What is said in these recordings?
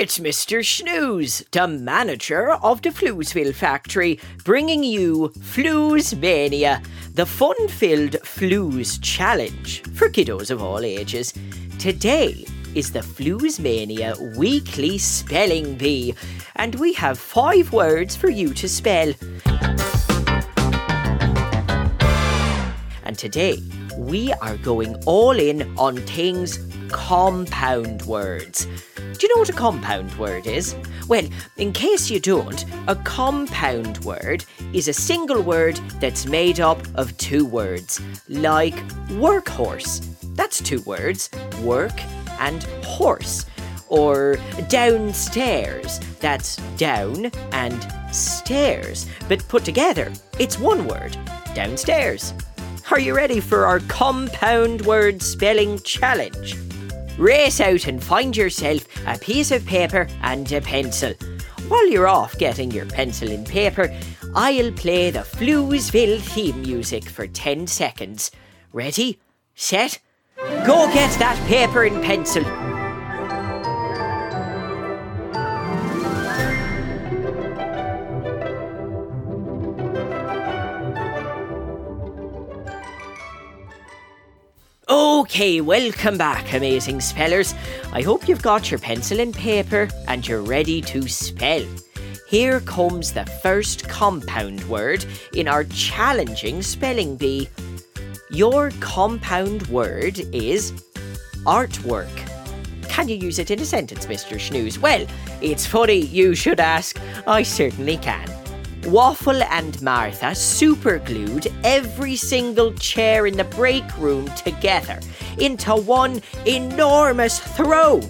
It's Mr. Shnews, the manager of the Floozeville factory, bringing you Flooze Mania, the fun filled Flooze challenge for kiddos of all ages. Today is the Flooze Mania weekly spelling bee, and we have five words for you to spell. And today, we are going all in on things compound words. Do you know what a compound word is? Well, in case you don't, a compound word is a single word that's made up of two words, like workhorse. That's two words, work and horse. Or downstairs, that's down and stairs. But put together, it's one word, downstairs. Are you ready for our compound word spelling challenge? Race out and find yourself a piece of paper and a pencil. While you're off getting your pencil and paper, I'll play the Floozeville theme music for 10 seconds. Ready? Set? Go get that paper and pencil. Okay, welcome back, amazing spellers. I hope you've got your pencil and paper and you're ready to spell. Here comes the first compound word in our challenging spelling bee. Your compound word is artwork. Can you use it in a sentence, Mr. Shnews? Well, it's funny you should ask. I certainly can. Waffle and Martha superglued every single chair in the break room together into one enormous throne.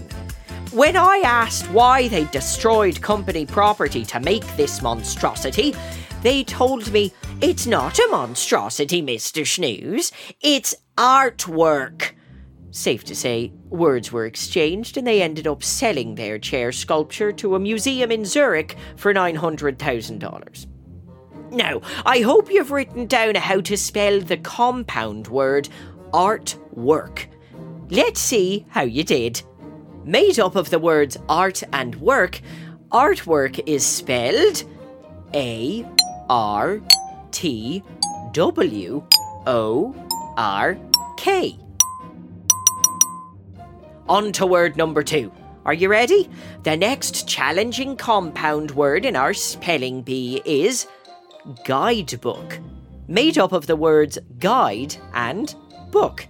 When I asked why they destroyed company property to make this monstrosity, they told me it's not a monstrosity, Mr. Shnews, it's artwork. Safe to say, words were exchanged and they ended up selling their chair sculpture to a museum in Zurich for $900,000. Now, I hope you've written down how to spell the compound word artwork. Let's see how you did. Made up of the words art and work, artwork is spelled A R T W O R K. On to word number two. Are you ready? The next challenging compound word in our spelling bee is guidebook, made up of the words guide and book.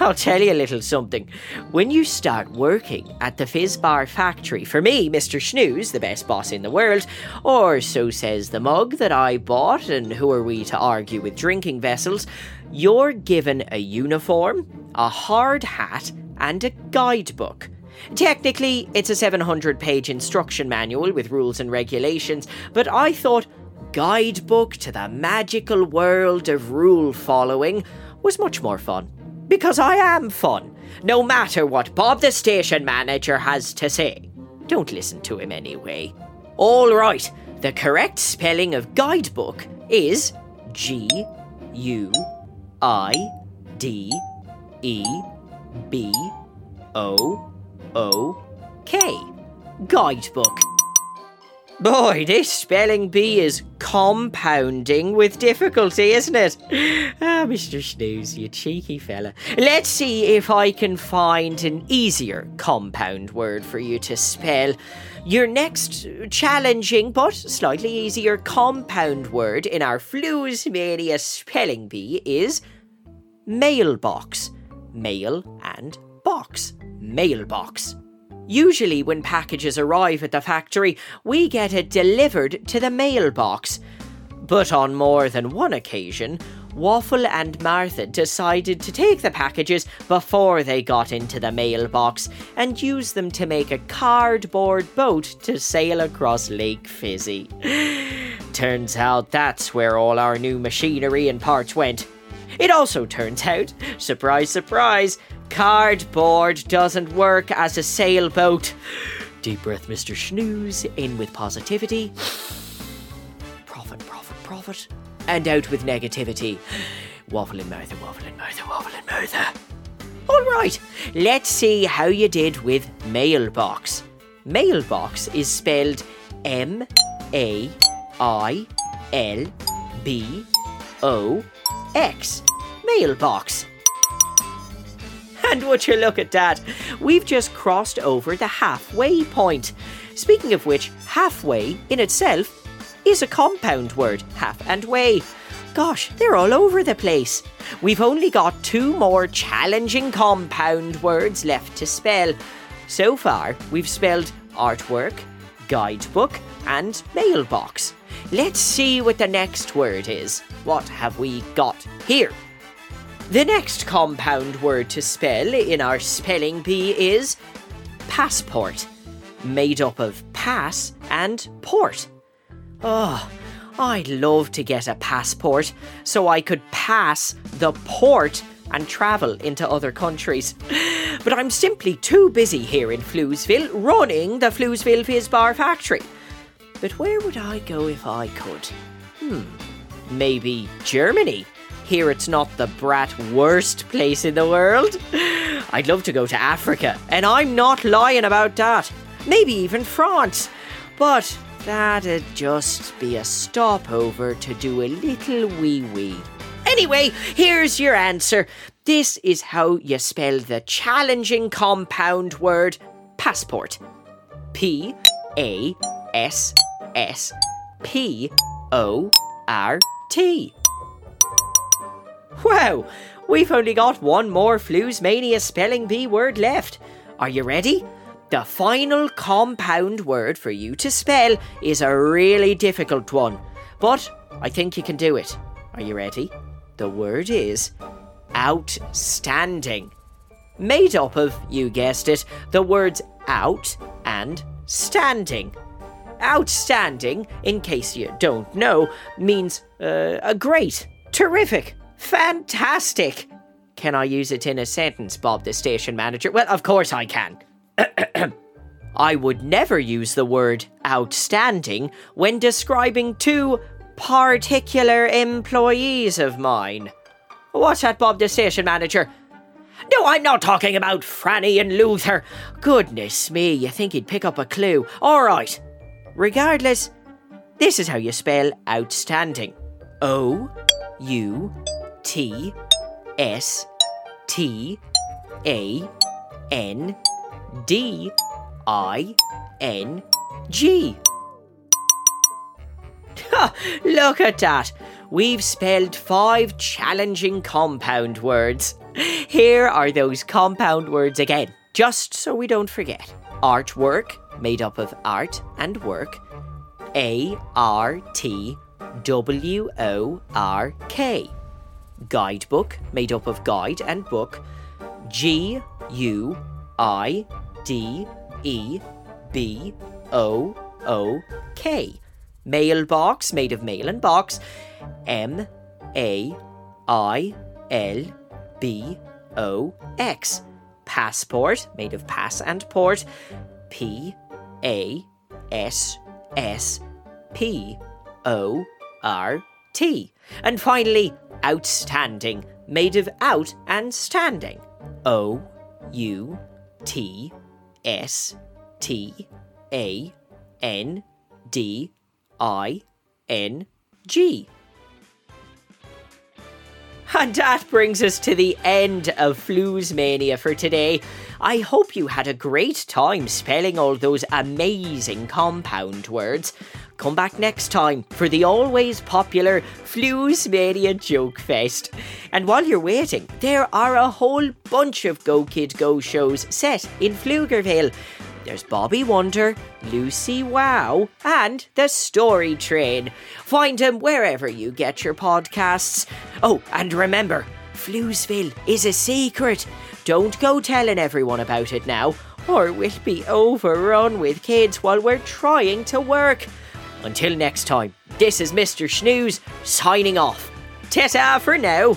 I'll tell you a little something. When you start working at the Fizz Bar factory, for me, Mr. Shnews, the best boss in the world, or so says the mug that I bought, and who are we to argue with drinking vessels, you're given a uniform, a hard hat, and a guidebook. Technically, it's a 700 page instruction manual with rules and regulations, but I thought guidebook to the magical world of rule following was much more fun. Because I am fun, no matter what Bob the station manager has to say. Don't listen to him anyway. All right, the correct spelling of guidebook is G U I D E B O O K. Guidebook. Boy, this spelling bee is compounding with difficulty, isn't it? Ah, Mr. Shnews, you cheeky fella. Let's see if I can find an easier compound word for you to spell. Your next challenging but slightly easier compound word in our Floozemania spelling bee is mailbox. Mail and box. Mailbox. Usually, when packages arrive at the factory, we get it delivered to the mailbox. But on more than one occasion, Waffle and Martha decided to take the packages before they got into the mailbox and use them to make a cardboard boat to sail across Lake Fizzy. turns out that's where all our new machinery and parts went. It also turns out, surprise, surprise, Cardboard doesn't work as a sailboat. Deep breath, Mr. Shnews, in with positivity. Profit, profit, profit. And out with negativity. Waffle and Martha, waffle Martha, waffle Martha. All right, let's see how you did with mailbox. Mailbox is spelled M A I L B O X. Mailbox. And would you look at that? We've just crossed over the halfway point. Speaking of which, halfway in itself is a compound word, half and way. Gosh, they're all over the place. We've only got two more challenging compound words left to spell. So far, we've spelled artwork, guidebook, and mailbox. Let's see what the next word is. What have we got here? The next compound word to spell in our spelling bee is passport, made up of pass and port. Oh, I'd love to get a passport so I could pass the port and travel into other countries. But I'm simply too busy here in Floozeville running the Floozeville Fizz Bar factory. But where would I go if I could? Hmm, maybe Germany here it's not the brat worst place in the world. I'd love to go to Africa, and I'm not lying about that. Maybe even France. But that'd just be a stopover to do a little wee wee. Anyway, here's your answer. This is how you spell the challenging compound word passport. P A S S P O R T. Wow, we've only got one more Floozemania spelling bee word left. Are you ready? The final compound word for you to spell is a really difficult one, but I think you can do it. Are you ready? The word is outstanding. Made up of, you guessed it, the words out and standing. Outstanding, in case you don't know, means uh, a great, terrific, Fantastic! Can I use it in a sentence, Bob, the station manager? Well, of course I can. I would never use the word outstanding when describing two particular employees of mine. What's that, Bob, the station manager? No, I'm not talking about Franny and Luther. Goodness me, you think he'd pick up a clue. All right. Regardless, this is how you spell outstanding. O U T S T A N D I N G. Look at that! We've spelled five challenging compound words. Here are those compound words again, just so we don't forget. Artwork, made up of art and work. A R T W O R K guidebook, made up of guide and book, G U I D E B O O K, mailbox, made of mail and box, M A I L B O X, passport, made of pass and port, P A S S P O R T. And finally, outstanding, made of out and standing. O U T S T A N D I N G. And that brings us to the end of Floozemania for today. I hope you had a great time spelling all those amazing compound words. Come back next time for the always popular Floozemania Joke Fest. And while you're waiting, there are a whole bunch of Go Kid Go shows set in Floozeville. There's Bobby Wonder, Lucy Wow, and The Story Train. Find them wherever you get your podcasts. Oh, and remember, Floozeville is a secret. Don't go telling everyone about it now, or we'll be overrun with kids while we're trying to work. Until next time, this is Mr. Shnews signing off. Ta for now.